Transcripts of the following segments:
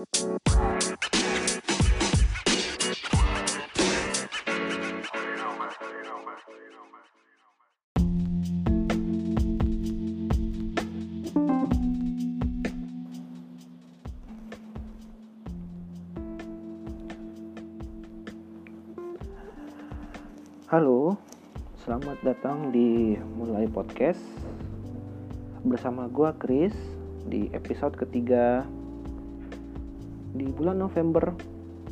Halo, selamat datang di Mulai Podcast. Bersama gua Chris di episode ketiga di bulan November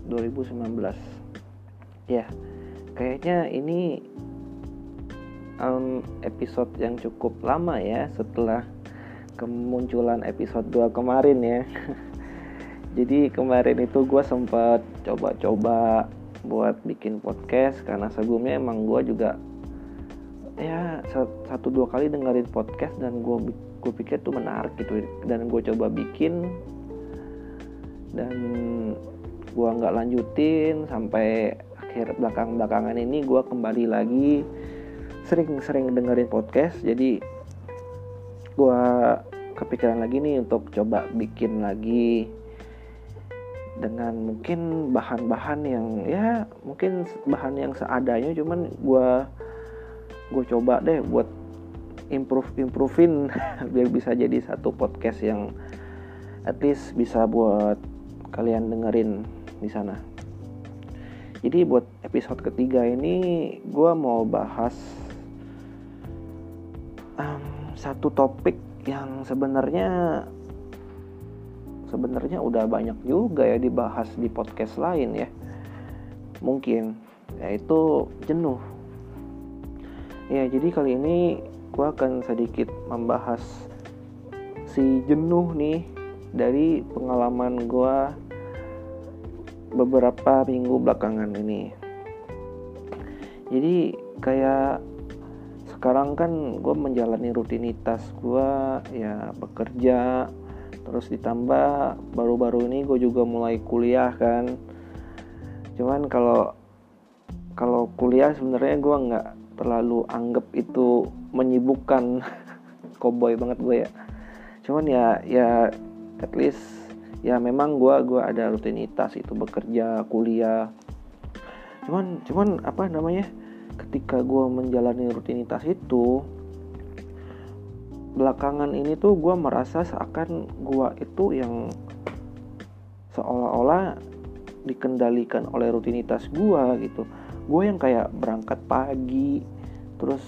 2019 Ya, kayaknya ini um, episode yang cukup lama ya setelah kemunculan episode 2 kemarin ya. Jadi kemarin itu gue sempat coba-coba buat bikin podcast karena sebelumnya emang gue juga ya satu dua kali dengerin podcast dan gue gue pikir tuh menarik gitu dan gue coba bikin dan gue nggak lanjutin sampai akhir belakang belakangan ini gue kembali lagi sering-sering dengerin podcast. Jadi gue kepikiran lagi nih untuk coba bikin lagi dengan mungkin bahan-bahan yang ya mungkin bahan yang seadanya. Cuman gue gue coba deh buat improve improvein biar bisa jadi satu podcast yang at least bisa buat kalian dengerin di sana. Jadi buat episode ketiga ini gue mau bahas um, satu topik yang sebenarnya sebenarnya udah banyak juga ya dibahas di podcast lain ya. Mungkin yaitu jenuh. Ya jadi kali ini gue akan sedikit membahas si jenuh nih dari pengalaman gue beberapa minggu belakangan ini. Jadi kayak sekarang kan gue menjalani rutinitas gue ya bekerja terus ditambah baru-baru ini gue juga mulai kuliah kan. Cuman kalau kalau kuliah sebenarnya gue nggak terlalu anggap itu menyibukkan. Koboi banget gue ya. Cuman ya ya at least ya memang gue gua ada rutinitas itu bekerja kuliah. Cuman cuman apa namanya ketika gue menjalani rutinitas itu belakangan ini tuh gue merasa seakan gue itu yang seolah-olah dikendalikan oleh rutinitas gue gitu. Gue yang kayak berangkat pagi terus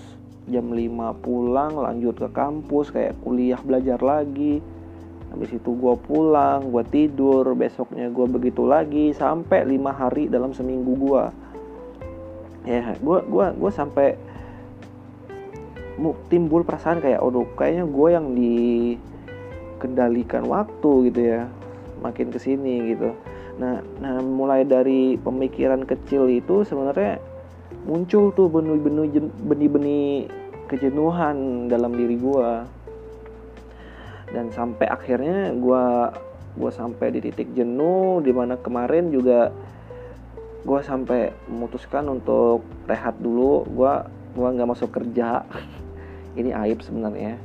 jam 5 pulang lanjut ke kampus kayak kuliah belajar lagi habis itu gue pulang gue tidur besoknya gue begitu lagi sampai lima hari dalam seminggu gue ya gue gua gue sampai timbul perasaan kayak aduh kayaknya gue yang dikendalikan waktu gitu ya. Makin ke sini gitu. Nah nah mulai dari pemikiran kecil itu sebenarnya muncul tuh benih-benih benih-benih kejenuhan dalam diri gue dan sampai akhirnya gue gue sampai di titik jenuh di mana kemarin juga gue sampai memutuskan untuk rehat dulu. Gue gue nggak masuk kerja. Ini aib sebenarnya.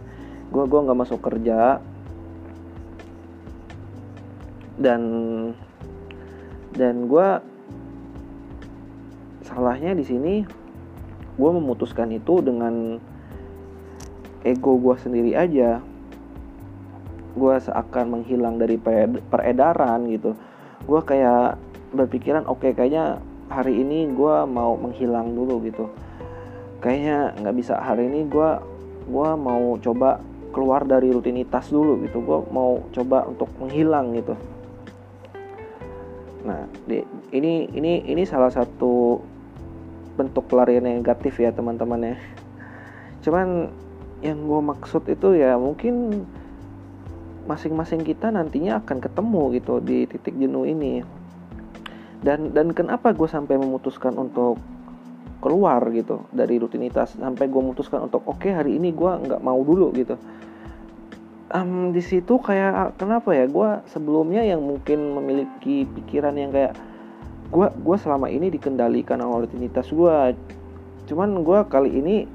Gue gue nggak masuk kerja. Dan dan gue salahnya di sini gue memutuskan itu dengan ego gue sendiri aja gue seakan menghilang dari peredaran gitu. Gue kayak berpikiran oke okay, kayaknya hari ini gue mau menghilang dulu gitu. Kayaknya nggak bisa. Hari ini gue gue mau coba keluar dari rutinitas dulu gitu. Gue mau coba untuk menghilang gitu. Nah di, ini ini ini salah satu bentuk pelarian negatif ya teman-teman ya. Cuman yang gue maksud itu ya mungkin masing-masing kita nantinya akan ketemu gitu di titik jenuh ini. Dan dan kenapa gue sampai memutuskan untuk keluar gitu dari rutinitas? Sampai gue memutuskan untuk oke okay, hari ini gue nggak mau dulu gitu. Um, di situ kayak kenapa ya? Gue sebelumnya yang mungkin memiliki pikiran yang kayak gue gue selama ini dikendalikan oleh rutinitas gue cuman gue kali ini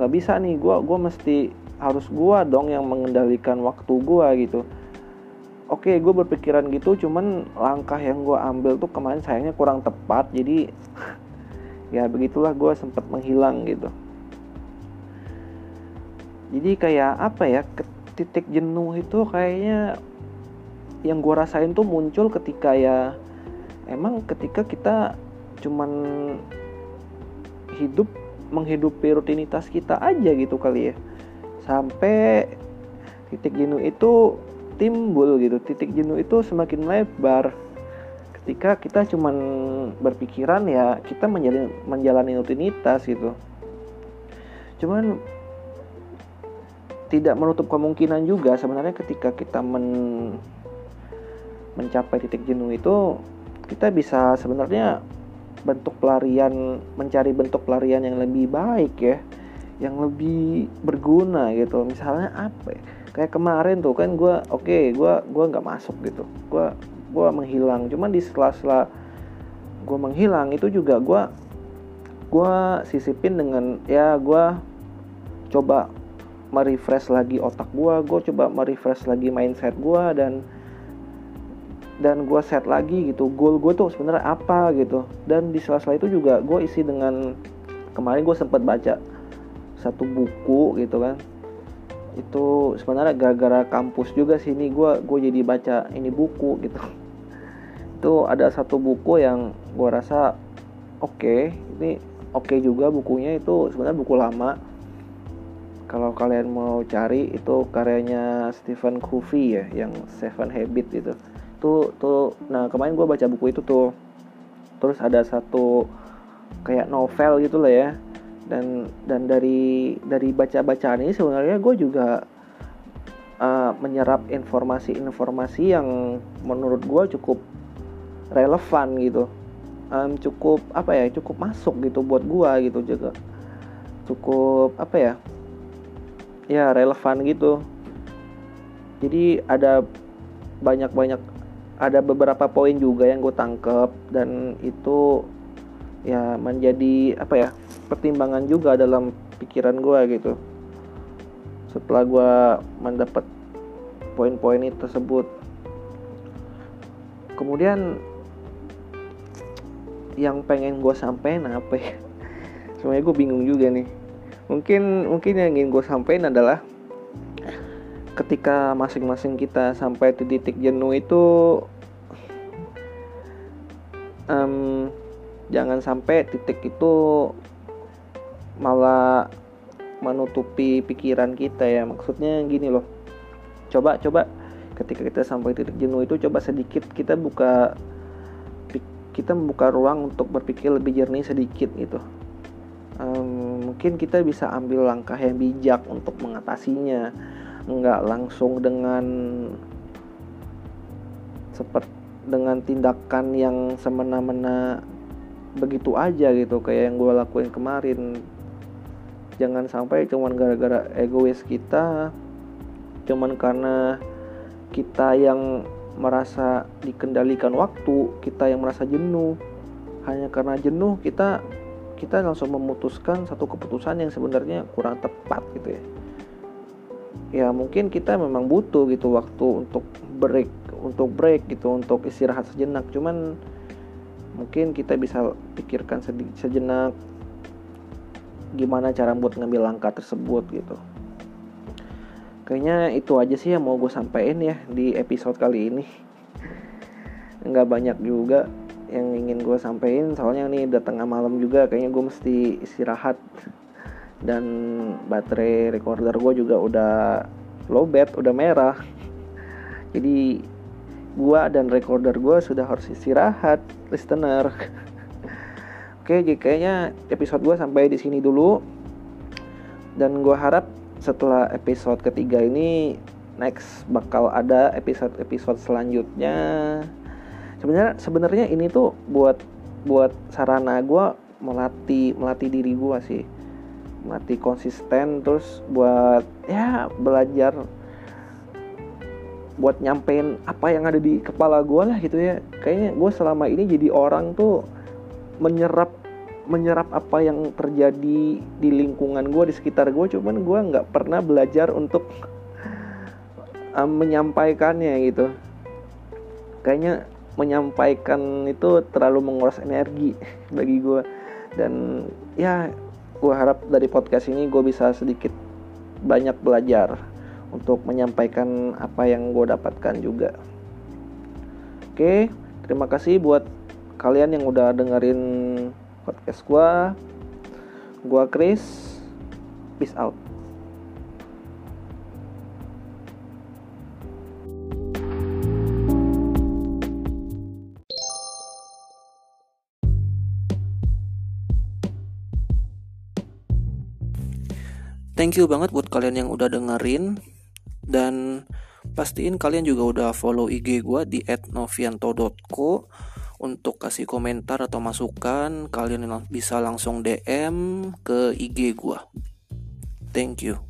nggak bisa nih. Gue gue mesti harus gue dong yang mengendalikan waktu gue gitu. Oke gue berpikiran gitu cuman langkah yang gue ambil tuh kemarin sayangnya kurang tepat jadi ya begitulah gue sempat menghilang gitu. Jadi kayak apa ya titik jenuh itu kayaknya yang gue rasain tuh muncul ketika ya emang ketika kita cuman hidup menghidupi rutinitas kita aja gitu kali ya sampai titik jenuh itu timbul gitu. Titik jenuh itu semakin lebar ketika kita cuman berpikiran ya kita menjalani rutinitas gitu. Cuman tidak menutup kemungkinan juga sebenarnya ketika kita men mencapai titik jenuh itu kita bisa sebenarnya bentuk pelarian mencari bentuk pelarian yang lebih baik ya yang lebih berguna gitu. Misalnya apa ya? kayak kemarin tuh kan gue oke okay, gue gue nggak masuk gitu. Gue gue menghilang. Cuman di sela-sela gue menghilang itu juga gue gue sisipin dengan ya gue coba merefresh lagi otak gue gue coba merefresh lagi mindset gue dan dan gue set lagi gitu. Goal gue tuh sebenarnya apa gitu. Dan di sela-sela itu juga gue isi dengan kemarin gue sempat baca satu buku gitu kan. Itu sebenarnya gara-gara kampus juga sih ini gue gue jadi baca ini buku gitu. Itu ada satu buku yang gue rasa oke okay, ini oke okay juga bukunya. Itu sebenarnya buku lama. Kalau kalian mau cari itu karyanya Stephen Covey ya yang Seven Habit itu. Tuh tuh nah kemarin gue baca buku itu tuh. Terus ada satu kayak novel gitu lah ya dan dan dari dari baca bacaan ini sebenarnya gue juga uh, menyerap informasi-informasi yang menurut gue cukup relevan gitu. Um, cukup apa ya cukup masuk gitu buat gue gitu juga. Cukup apa ya ya relevan gitu. Jadi ada banyak-banyak ada beberapa poin juga yang gue tangkep dan itu ya menjadi apa ya pertimbangan juga dalam pikiran gue gitu. Setelah gue mendapat poin-poin itu tersebut. Kemudian yang pengen gue sampaikan apa ya? Sebenarnya gue bingung juga nih. Mungkin mungkin yang ingin gue sampaikan adalah ketika masing-masing kita sampai di titik jenuh itu um, jangan sampai titik itu malah menutupi pikiran kita ya. Maksudnya gini loh. Coba coba. Ketika kita sampai titik jenuh itu coba sedikit kita buka kita membuka ruang untuk berpikir lebih jernih sedikit gitu. Um, mungkin kita bisa ambil langkah yang bijak untuk mengatasinya. Nggak langsung dengan seperti dengan tindakan yang semena-mena begitu aja gitu kayak yang gue lakuin kemarin jangan sampai cuman gara-gara egois kita cuman karena kita yang merasa dikendalikan waktu kita yang merasa jenuh. Hanya karena jenuh kita kita langsung memutuskan satu keputusan yang sebenarnya kurang tepat gitu ya. Ya mungkin kita memang butuh gitu waktu untuk break untuk break gitu untuk istirahat sejenak. Cuman mungkin kita bisa pikirkan sejenak gimana cara buat ngambil langkah tersebut gitu. Kayaknya itu aja sih yang mau gue sampaikan ya di episode kali ini. Nggak banyak juga yang ingin gue sampaikan soalnya nih udah tengah malam juga kayaknya gue mesti istirahat. Dan baterai recorder gue juga udah low bed udah merah. Jadi gue dan recorder gue sudah harus istirahat listener oke jadi kayaknya episode gue sampai di sini dulu. Dan gue harap setelah episode ketiga ini next bakal ada episode-episode selanjutnya. Sebenarnya sebenarnya ini tuh buat buat sarana gue melatih melatih diri gue sih. Mati konsisten terus buat ya belajar buat nyampein apa yang ada di kepala gue lah gitu ya. Kayaknya gue selama ini jadi orang tuh menyerap menyerap apa yang terjadi di lingkungan gue di sekitar gue cuman gue nggak pernah belajar untuk um, menyampaikannya gitu. Kayaknya menyampaikan itu terlalu menguras energi bagi gue dan ya gue harap dari podcast ini gue bisa sedikit banyak belajar untuk menyampaikan apa yang gue dapatkan juga. Oke terima kasih buat kalian yang udah dengerin podcast gue gue Chris peace out. Thank you banget buat kalian yang udah dengerin. Dan pastiin kalian juga udah follow IG gue di @novianto.co untuk kasih komentar atau masukan kalian bisa langsung DM ke IG gue. Thank you.